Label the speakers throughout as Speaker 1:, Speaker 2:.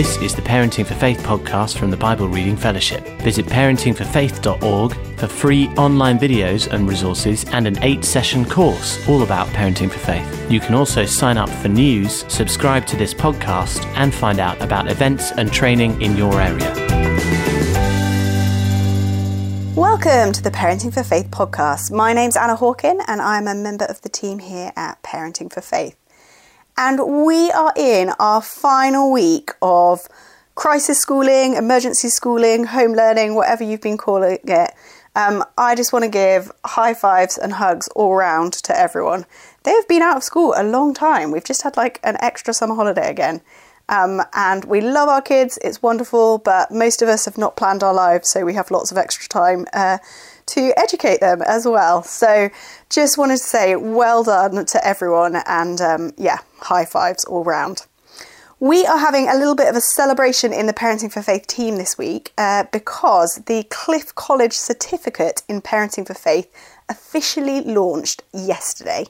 Speaker 1: This is the Parenting for Faith podcast from the Bible Reading Fellowship. Visit parentingforfaith.org for free online videos and resources and an eight session course all about parenting for faith. You can also sign up for news, subscribe to this podcast, and find out about events and training in your area.
Speaker 2: Welcome to the Parenting for Faith podcast. My name's Anna Hawken, and I'm a member of the team here at Parenting for Faith. And we are in our final week of crisis schooling, emergency schooling, home learning, whatever you've been calling it. Um, I just want to give high fives and hugs all round to everyone. They have been out of school a long time. We've just had like an extra summer holiday again. Um, and we love our kids, it's wonderful, but most of us have not planned our lives, so we have lots of extra time uh, to educate them as well. So, just wanted to say well done to everyone, and um, yeah, high fives all round. We are having a little bit of a celebration in the Parenting for Faith team this week uh, because the Cliff College certificate in Parenting for Faith officially launched yesterday.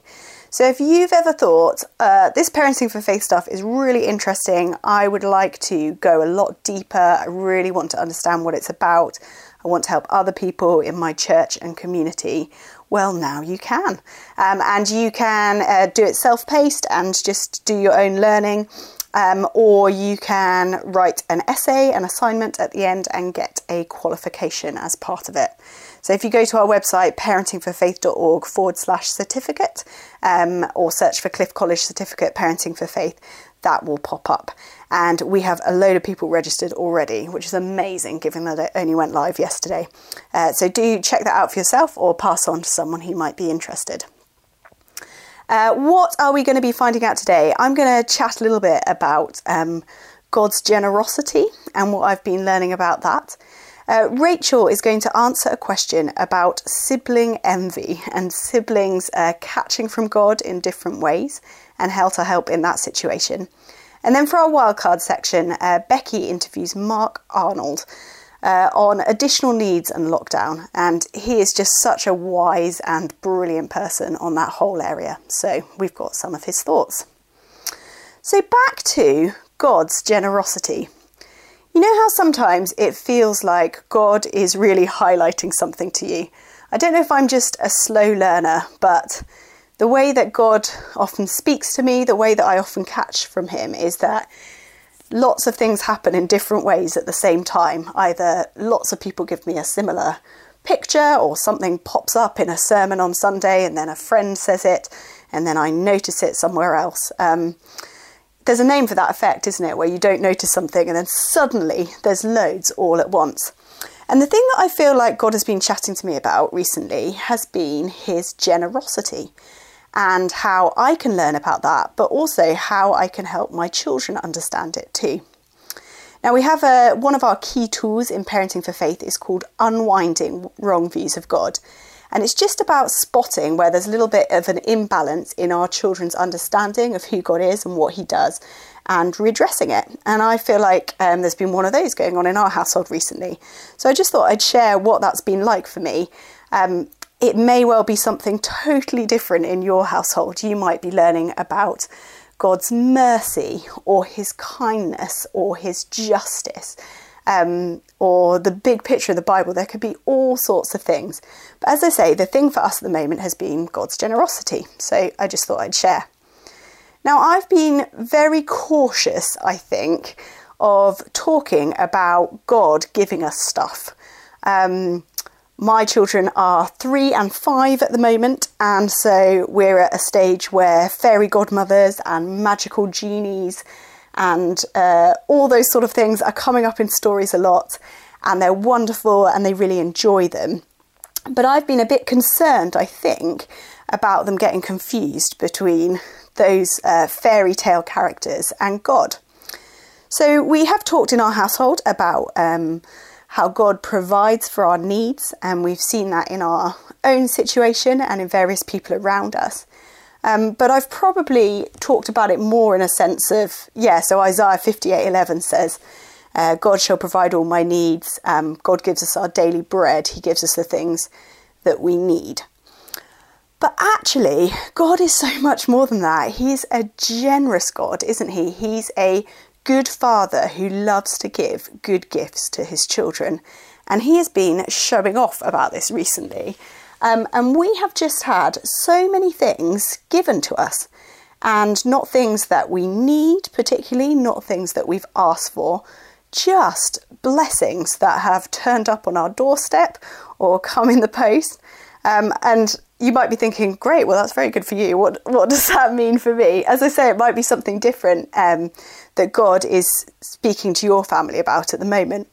Speaker 2: So, if you've ever thought uh, this parenting for faith stuff is really interesting, I would like to go a lot deeper. I really want to understand what it's about. I want to help other people in my church and community. Well, now you can. Um, and you can uh, do it self paced and just do your own learning. Um, or you can write an essay, an assignment at the end, and get a qualification as part of it. So if you go to our website, parentingforfaith.org forward slash certificate, um, or search for Cliff College Certificate Parenting for Faith, that will pop up. And we have a load of people registered already, which is amazing given that it only went live yesterday. Uh, so do check that out for yourself or pass on to someone who might be interested. Uh, what are we going to be finding out today? I'm going to chat a little bit about um, God's generosity and what I've been learning about that. Uh, Rachel is going to answer a question about sibling envy and siblings uh, catching from God in different ways and how to help in that situation. And then for our wildcard section, uh, Becky interviews Mark Arnold uh, on additional needs and lockdown. And he is just such a wise and brilliant person on that whole area. So we've got some of his thoughts. So back to God's generosity. You know how sometimes it feels like God is really highlighting something to you? I don't know if I'm just a slow learner, but the way that God often speaks to me, the way that I often catch from Him is that lots of things happen in different ways at the same time. Either lots of people give me a similar picture, or something pops up in a sermon on Sunday, and then a friend says it, and then I notice it somewhere else. Um, there's a name for that effect, isn't it? Where you don't notice something and then suddenly there's loads all at once. And the thing that I feel like God has been chatting to me about recently has been his generosity and how I can learn about that, but also how I can help my children understand it too. Now, we have a, one of our key tools in Parenting for Faith is called Unwinding Wrong Views of God. And it's just about spotting where there's a little bit of an imbalance in our children's understanding of who God is and what He does and redressing it. And I feel like um, there's been one of those going on in our household recently. So I just thought I'd share what that's been like for me. Um, it may well be something totally different in your household. You might be learning about God's mercy or His kindness or His justice um, or the big picture of the Bible. There could be all sorts of things. But as I say, the thing for us at the moment has been God's generosity. So I just thought I'd share. Now, I've been very cautious, I think, of talking about God giving us stuff. Um, my children are three and five at the moment, and so we're at a stage where fairy godmothers and magical genies and uh, all those sort of things are coming up in stories a lot and they're wonderful and they really enjoy them. But I've been a bit concerned, I think, about them getting confused between those uh, fairy tale characters and God. So we have talked in our household about um, how God provides for our needs, and we've seen that in our own situation and in various people around us. Um, but I've probably talked about it more in a sense of, yeah, so Isaiah 58 11 says, uh, God shall provide all my needs. Um, God gives us our daily bread. He gives us the things that we need. But actually, God is so much more than that. He's a generous God, isn't He? He's a good father who loves to give good gifts to his children. And he has been showing off about this recently. Um, and we have just had so many things given to us, and not things that we need, particularly, not things that we've asked for, just blessings that have turned up on our doorstep or come in the post. Um, and you might be thinking, great, well, that's very good for you. What, what does that mean for me? As I say, it might be something different um, that God is speaking to your family about at the moment.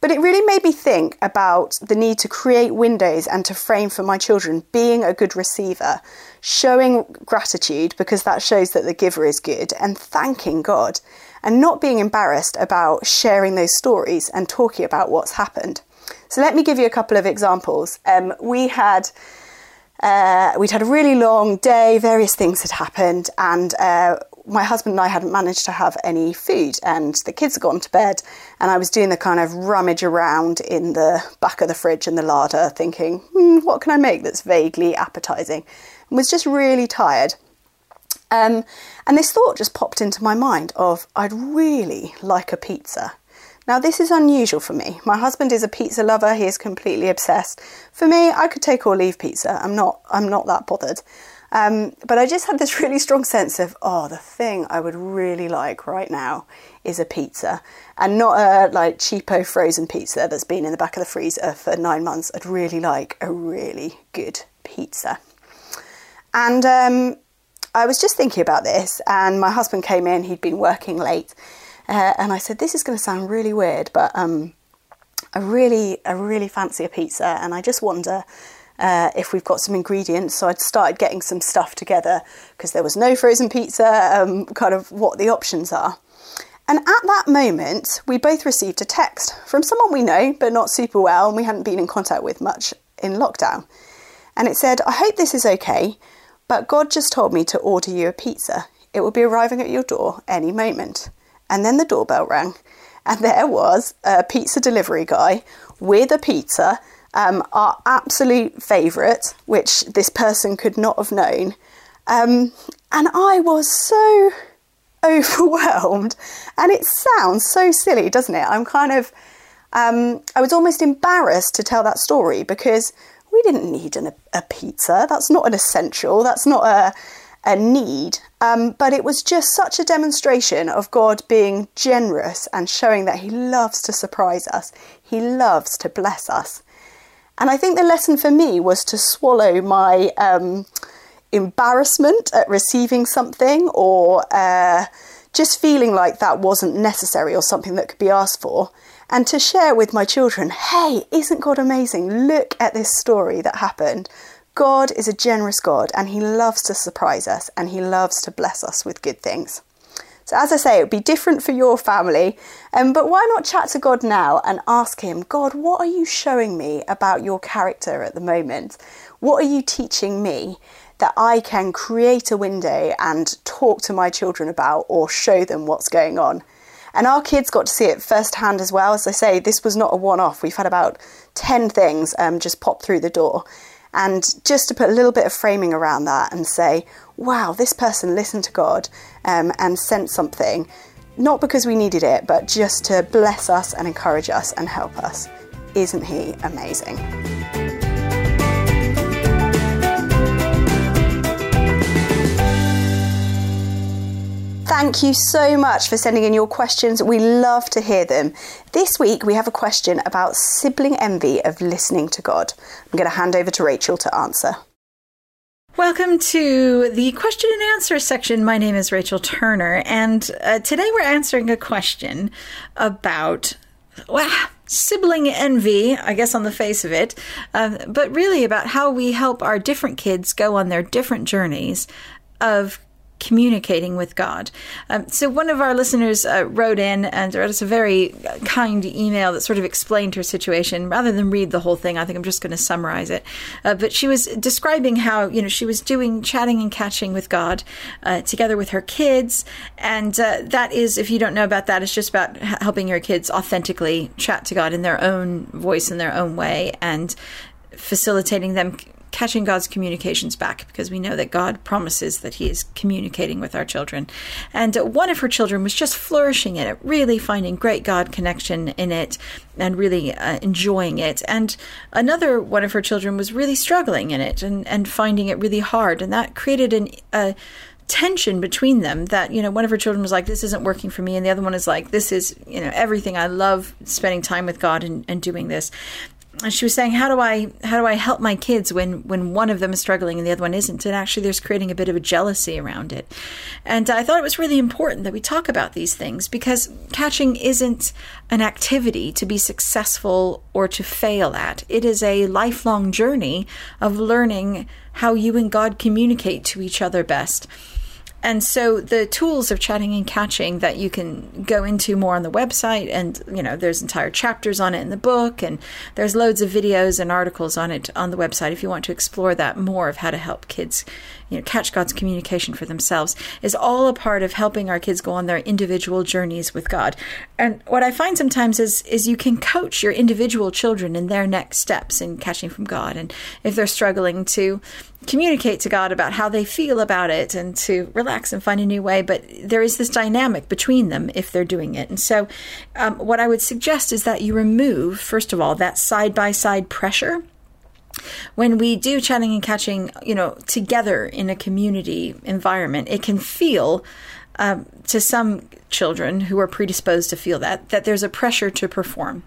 Speaker 2: But it really made me think about the need to create windows and to frame for my children being a good receiver, showing gratitude because that shows that the giver is good, and thanking God, and not being embarrassed about sharing those stories and talking about what's happened. So let me give you a couple of examples. Um, we had uh, we'd had a really long day, various things had happened, and uh, my husband and I hadn't managed to have any food, and the kids had gone to bed, and I was doing the kind of rummage around in the back of the fridge and the larder, thinking, hmm, what can I make that's vaguely appetising? And was just really tired. Um, and this thought just popped into my mind of I'd really like a pizza. Now, this is unusual for me. My husband is a pizza lover, he is completely obsessed. For me, I could take or leave pizza. I'm not I'm not that bothered. Um, but I just had this really strong sense of, oh, the thing I would really like right now is a pizza, and not a like cheapo frozen pizza that's been in the back of the freezer for nine months. I'd really like a really good pizza. And um, I was just thinking about this, and my husband came in. He'd been working late, uh, and I said, "This is going to sound really weird, but um, I really, I really fancy a pizza, and I just wonder." Uh, if we've got some ingredients. So I'd started getting some stuff together because there was no frozen pizza, um, kind of what the options are. And at that moment, we both received a text from someone we know, but not super well, and we hadn't been in contact with much in lockdown. And it said, I hope this is okay, but God just told me to order you a pizza. It will be arriving at your door any moment. And then the doorbell rang, and there was a pizza delivery guy with a pizza, um, our absolute favourite, which this person could not have known. Um, and I was so overwhelmed. And it sounds so silly, doesn't it? I'm kind of, um, I was almost embarrassed to tell that story because we didn't need an, a pizza. That's not an essential. That's not a, a need. Um, but it was just such a demonstration of God being generous and showing that He loves to surprise us, He loves to bless us. And I think the lesson for me was to swallow my um, embarrassment at receiving something or uh, just feeling like that wasn't necessary or something that could be asked for. And to share with my children, hey, isn't God amazing? Look at this story that happened. God is a generous God and He loves to surprise us and He loves to bless us with good things. So, as I say, it would be different for your family, um, but why not chat to God now and ask Him, God, what are you showing me about your character at the moment? What are you teaching me that I can create a window and talk to my children about or show them what's going on? And our kids got to see it firsthand as well. As I say, this was not a one off. We've had about 10 things um, just pop through the door. And just to put a little bit of framing around that and say, wow, this person listened to God um, and sent something, not because we needed it, but just to bless us and encourage us and help us. Isn't he amazing? Thank you so much for sending in your questions. We love to hear them. This week we have a question about sibling envy of listening to God. I'm going to hand over to Rachel to answer.
Speaker 3: Welcome to the question and answer section. My name is Rachel Turner, and uh, today we're answering a question about well, sibling envy, I guess, on the face of it, uh, but really about how we help our different kids go on their different journeys of communicating with God. Um, so one of our listeners uh, wrote in and wrote us a very kind email that sort of explained her situation. Rather than read the whole thing, I think I'm just going to summarize it. Uh, but she was describing how you know she was doing chatting and catching with God uh, together with her kids, and uh, that is, if you don't know about that, it's just about helping your kids authentically chat to God in their own voice in their own way and facilitating them catching God's communications back because we know that God promises that He is communicating with our children. And one of her children was just flourishing in it, really finding great God connection in it and really uh, enjoying it. And another one of her children was really struggling in it and, and finding it really hard. And that created an, a tension between them that you know one of her children was like this isn't working for me and the other one is like this is you know everything i love spending time with god and, and doing this she was saying how do i how do i help my kids when when one of them is struggling and the other one isn't? And actually there's creating a bit of a jealousy around it. And i thought it was really important that we talk about these things because catching isn't an activity to be successful or to fail at. It is a lifelong journey of learning how you and god communicate to each other best and so the tools of chatting and catching that you can go into more on the website and you know there's entire chapters on it in the book and there's loads of videos and articles on it on the website if you want to explore that more of how to help kids you know catch God's communication for themselves is all a part of helping our kids go on their individual journeys with God. And what I find sometimes is is you can coach your individual children in their next steps in catching from God and if they're struggling to communicate to God about how they feel about it and to relax and find a new way. But there is this dynamic between them if they're doing it. And so, um, what I would suggest is that you remove, first of all, that side by side pressure. When we do chatting and catching, you know, together in a community environment, it can feel um, to some children who are predisposed to feel that that there's a pressure to perform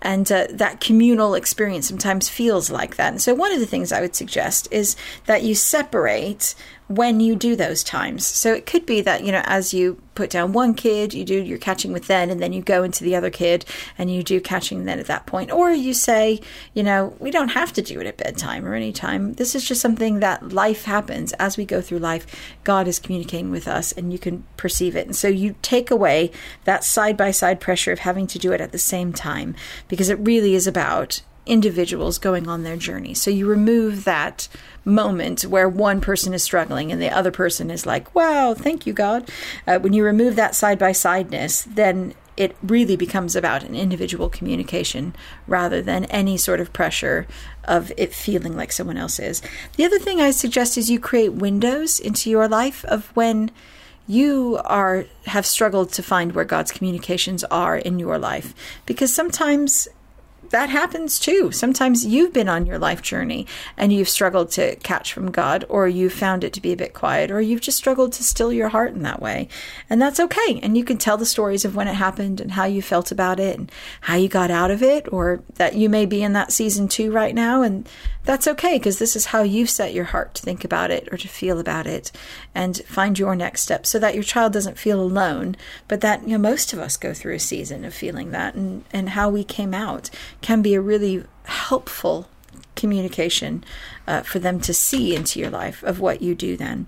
Speaker 3: and uh, that communal experience sometimes feels like that. And so, one of the things I would suggest is that you separate when you do those times. So it could be that, you know, as you put down one kid, you do your catching with then, and then you go into the other kid and you do catching then at that point. Or you say, you know, we don't have to do it at bedtime or any time. This is just something that life happens as we go through life. God is communicating with us and you can perceive it. And so you take away that side by side pressure of having to do it at the same time because it really is about individuals going on their journey. So you remove that moment where one person is struggling and the other person is like, wow, thank you, God. Uh, when you remove that side by sideness, then it really becomes about an individual communication rather than any sort of pressure of it feeling like someone else is. The other thing I suggest is you create windows into your life of when you are have struggled to find where God's communications are in your life because sometimes that happens too. Sometimes you've been on your life journey and you've struggled to catch from God, or you've found it to be a bit quiet, or you've just struggled to still your heart in that way. And that's okay. And you can tell the stories of when it happened and how you felt about it and how you got out of it, or that you may be in that season too right now. And that's okay because this is how you've set your heart to think about it or to feel about it and find your next step so that your child doesn't feel alone, but that you know most of us go through a season of feeling that and, and how we came out can be a really helpful communication uh, for them to see into your life of what you do then.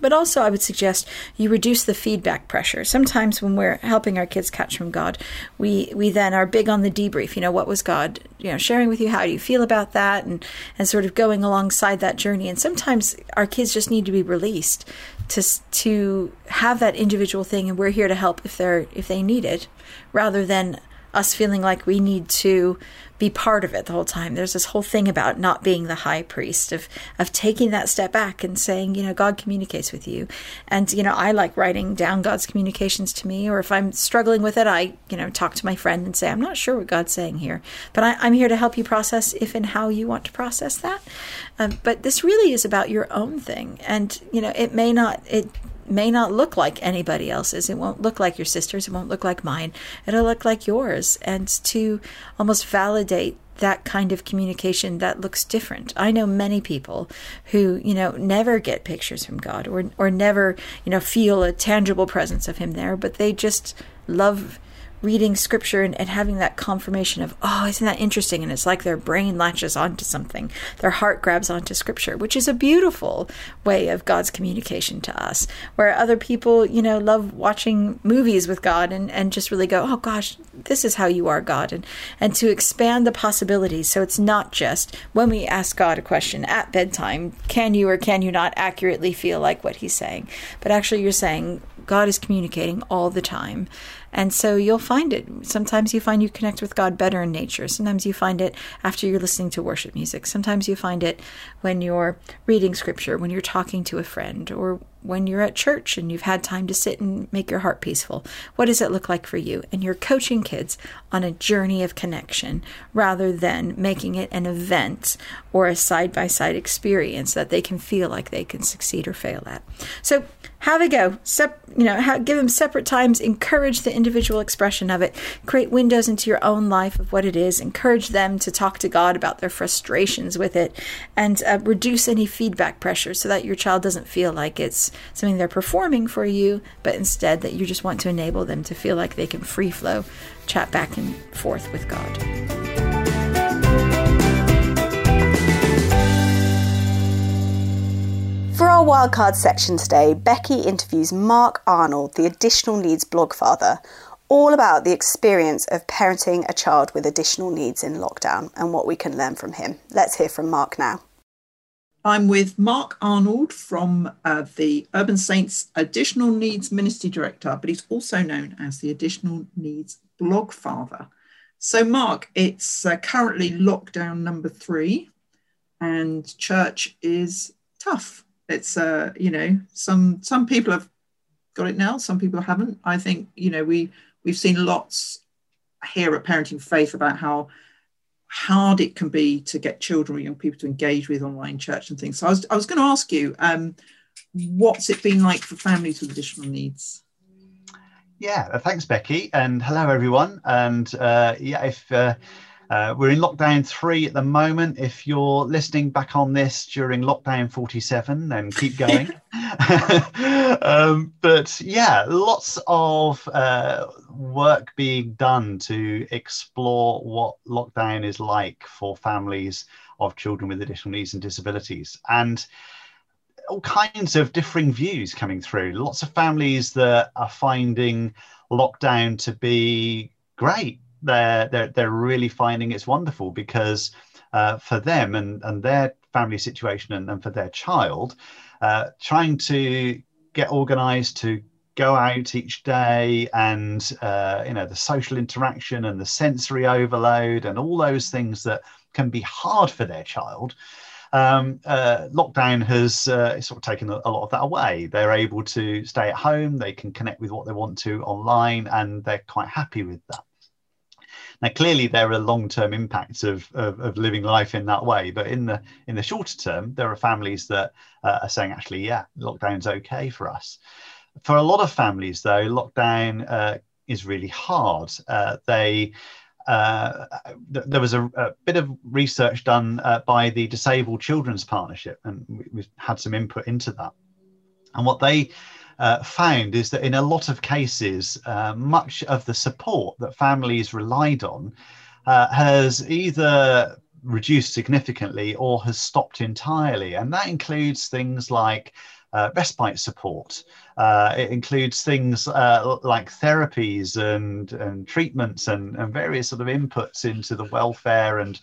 Speaker 3: But also, I would suggest you reduce the feedback pressure. Sometimes when we're helping our kids catch from God, we we then are big on the debrief. You know, what was God, you know, sharing with you? How do you feel about that? And and sort of going alongside that journey. And sometimes our kids just need to be released to to have that individual thing, and we're here to help if they're if they need it, rather than us feeling like we need to be part of it the whole time. There's this whole thing about not being the high priest of of taking that step back and saying, you know, God communicates with you. And you know, I like writing down God's communications to me, or if I'm struggling with it, I you know talk to my friend and say, I'm not sure what God's saying here, but I, am here to help you process if and how you want to process that. Um, but this really is about your own thing, and you know, it may not it may not look like anybody else's. It won't look like your sister's. It won't look like mine. It'll look like yours. And to almost validate that kind of communication that looks different. I know many people who, you know, never get pictures from God or or never, you know, feel a tangible presence of him there, but they just love reading scripture and, and, having that confirmation of, oh, isn't that interesting? And it's like their brain latches onto something, their heart grabs onto scripture, which is a beautiful way of God's communication to us. Where other people, you know, love watching movies with God and, and just really go, oh gosh, this is how you are, God. And, and to expand the possibilities. So it's not just when we ask God a question at bedtime, can you or can you not accurately feel like what he's saying? But actually, you're saying, God is communicating all the time And so you'll find it. Sometimes you find you connect with God better in nature. Sometimes you find it after you're listening to worship music. Sometimes you find it when you're reading scripture, when you're talking to a friend, or when you're at church and you've had time to sit and make your heart peaceful. What does it look like for you? And you're coaching kids on a journey of connection rather than making it an event or a side by side experience that they can feel like they can succeed or fail at. So have a go. Sep- you know, have, give them separate times. Encourage the individual expression of it. Create windows into your own life of what it is. Encourage them to talk to God about their frustrations with it, and uh, reduce any feedback pressure so that your child doesn't feel like it's something they're performing for you, but instead that you just want to enable them to feel like they can free flow, chat back and forth with God.
Speaker 2: For our wildcard section today, Becky interviews Mark Arnold, the additional needs blog father, all about the experience of parenting a child with additional needs in lockdown and what we can learn from him. Let's hear from Mark now.
Speaker 4: I'm with Mark Arnold from uh, the Urban Saints Additional Needs Ministry Director, but he's also known as the Additional Needs blog father. So, Mark, it's uh, currently lockdown number three, and church is tough it's uh you know some some people have got it now some people haven't i think you know we we've seen lots here at parenting faith about how hard it can be to get children or young people to engage with online church and things. So i was, I was going to ask you um, what's it been like for families with additional needs?
Speaker 5: Yeah thanks becky and hello everyone. And uh, yeah if uh, uh, we're in lockdown three at the moment. If you're listening back on this during lockdown 47, then keep going. um, but yeah, lots of uh, work being done to explore what lockdown is like for families of children with additional needs and disabilities. And all kinds of differing views coming through. Lots of families that are finding lockdown to be great they're they're they're really finding it's wonderful because uh, for them and and their family situation and, and for their child, uh, trying to get organised to go out each day and uh, you know the social interaction and the sensory overload and all those things that can be hard for their child um, uh, lockdown has uh, sort of taken a, a, lot of that away. They're able to stay at home, they can connect with what they want to online, and they're quite happy with that. Now, clearly, there are long-term impacts of, of, of, living life in that way, but in the in the shorter term, there are families that uh, are saying, actually, yeah, lockdown's okay for us. For a lot of families, though, lockdown uh, is really hard. Uh, they uh, th- there was a, a, bit of research done uh, by the Disabled Children's Partnership, and we, we've had some input into that. And what they uh, found is that in a lot of cases, uh, much of the support that families relied on uh, has either reduced significantly or has stopped entirely. And that includes things like uh, respite support. Uh, it includes things uh, like therapies and, and treatments and, and various sort of inputs into the welfare and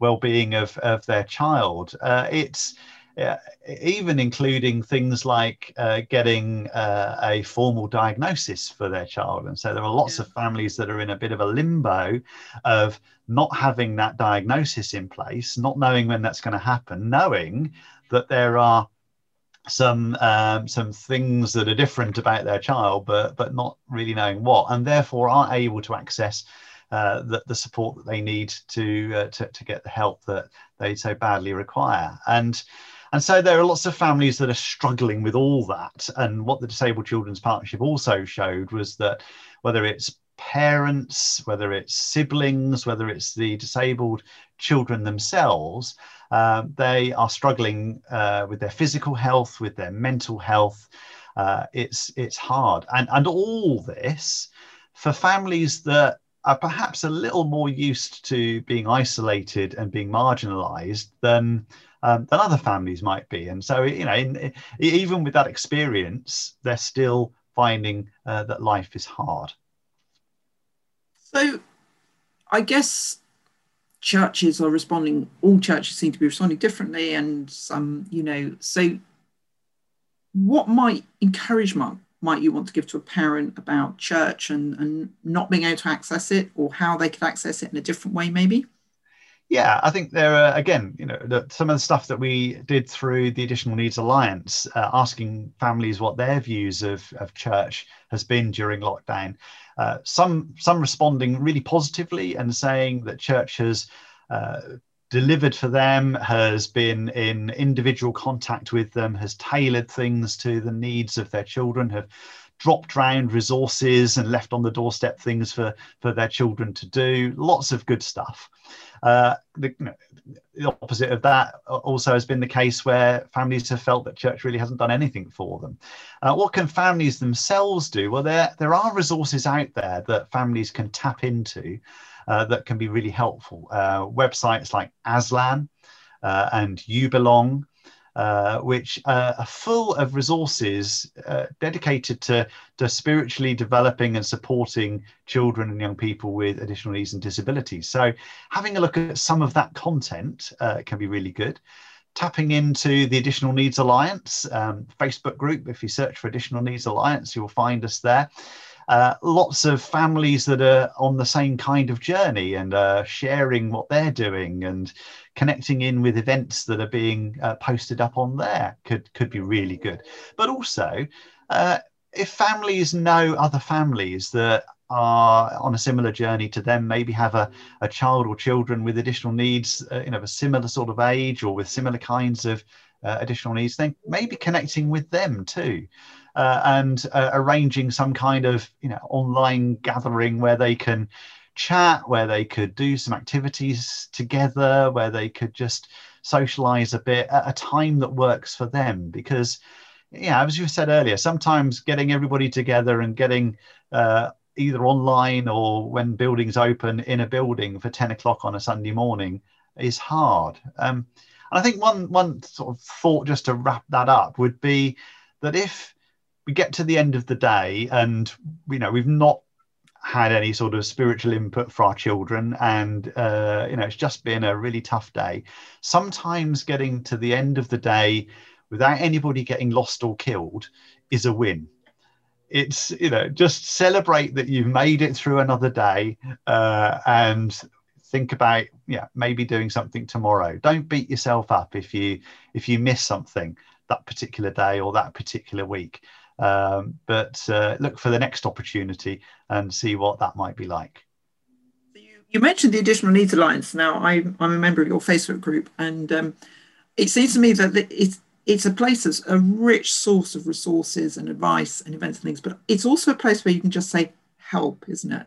Speaker 5: well-being of, of their child. it's even including things like uh, getting uh, a formal diagnosis for their child. And so there are lots yeah. of families that are in a bit of a limbo of not having that diagnosis in place, not knowing when that's going to happen, knowing that there are some um, some things that are different about their child, but but not really knowing what, and therefore aren't able to access uh, the, the support that they need to, uh, to to get the help that they so badly require. And and so there are lots of families that are struggling with all that. And what the Disabled Children's Partnership also showed was that whether it's parents, whether it's siblings, whether it's the disabled children themselves, um, they are struggling uh, with their physical health, with their mental health. Uh, it's it's hard, and and all this for families that are perhaps a little more used to being isolated and being marginalised than um, than other families might be. And so, you know, in, even with that experience, they're still finding uh, that life is hard.
Speaker 4: So, I guess churches are responding, all churches seem to be responding differently. And some, you know, so what might encourage Mark might you want to give to a parent about church and, and not being able to access it or how they could access it in a different way, maybe?
Speaker 5: Yeah, I think there are again, you know, the, some of the stuff that we did through the Additional Needs Alliance, uh, asking families what their views of, of church has been during lockdown. Uh, some some responding really positively and saying that church has uh, delivered for them, has been in individual contact with them, has tailored things to the needs of their children, have dropped round resources and left on the doorstep things for for their children to do. Lots of good stuff. Uh, the, you know, the, opposite of that also has been the case where families have felt that church really hasn't done anything for them. Uh, what can families themselves do? Well, there, there are resources out there that families can tap into uh, that can be really helpful. Uh, websites like Aslan uh, and You Belong uh, which uh, are full of resources uh, dedicated to, to spiritually developing and supporting children and young people with additional needs and disabilities. So, having a look at some of that content uh, can be really good. Tapping into the Additional Needs Alliance um, Facebook group, if you search for Additional Needs Alliance, you'll find us there. Uh, lots of families that are on the same kind of journey and uh, sharing what they're doing and connecting in with events that are being uh, posted up on there could could be really good. But also, uh, if families know other families that are on a similar journey to them, maybe have a, a child or children with additional needs, uh, you know, of a similar sort of age or with similar kinds of uh, additional needs, then maybe connecting with them too uh, and uh, arranging some kind of you know online gathering where they can chat, where they could do some activities together, where they could just socialize a bit at a time that works for them. Because, yeah, as you said earlier, sometimes getting everybody together and getting uh, either online or when buildings open in a building for 10 o'clock on a Sunday morning is hard. Um, and I think one one sort of thought just to wrap that up would be that if we get to the end of the day and you know we've not had any sort of spiritual input for our children and uh, you know it's just been a really tough day. Sometimes getting to the end of the day without anybody getting lost or killed is a win. It's you know just celebrate that you've made it through another day uh, and think about yeah maybe doing something tomorrow. Don't beat yourself up if you if you miss something that particular day or that particular week um, but uh, look for the next opportunity and see what that might be like.
Speaker 4: You mentioned the Additional Needs Alliance. Now, I'm, I'm a member of your Facebook group, and um, it seems to me that it's it's a place that's a rich source of resources and advice and events and things, but it's also a place where you can just say help, isn't it?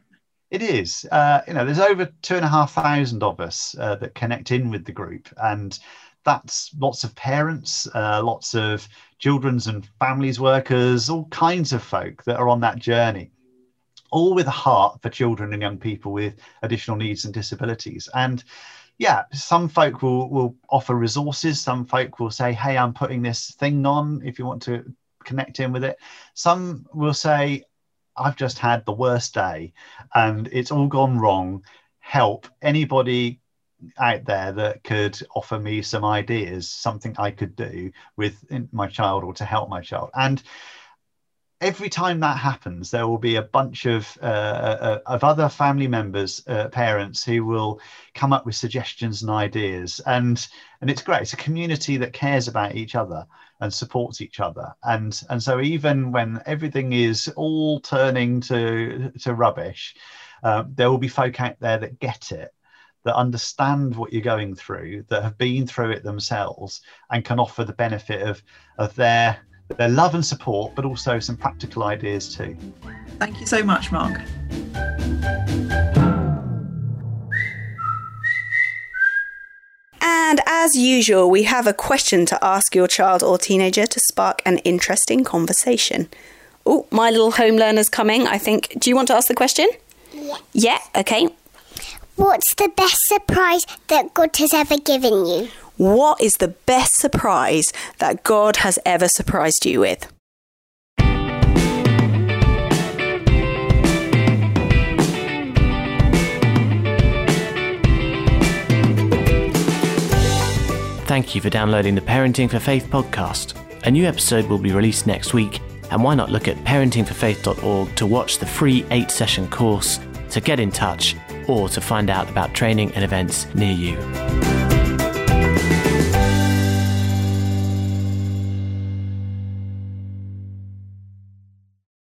Speaker 5: It is. Uh, you know, there's over two and a half thousand of us uh, that connect in with the group, and that's lots of parents, uh, lots of children's and families workers, all kinds of folk that are on that journey, all with a heart for children and young people with additional needs and disabilities. And yeah, some folk will, will offer resources. Some folk will say, hey, I'm putting this thing on if you want to connect in with it. Some will say, I've just had the worst day and it's all gone wrong. Help. Anybody out there that could offer me some ideas, something I could do with my child or to help my child. And every time that happens, there will be a bunch of uh, uh, of other family members, uh, parents who will come up with suggestions and ideas, and and it's great. It's a community that cares about each other and supports each other, and and so even when everything is all turning to to rubbish, uh, there will be folk out there that get it that understand what you're going through, that have been through it themselves, and can offer the benefit of of their their love and support, but also some practical ideas too.
Speaker 4: Thank you so much, Mark.
Speaker 2: And as usual, we have a question to ask your child or teenager to spark an interesting conversation. Oh, my little home learner's coming, I think. Do you want to ask the question?
Speaker 6: Yeah.
Speaker 2: Yeah, okay.
Speaker 6: What's the best surprise that God has ever given you?
Speaker 2: What is the best surprise that God has ever surprised you with?
Speaker 1: Thank you for downloading the Parenting for Faith podcast. A new episode will be released next week And why not look at parentingforfaith.org to watch the free eight session course, to get in touch, or to find out about training and events near you.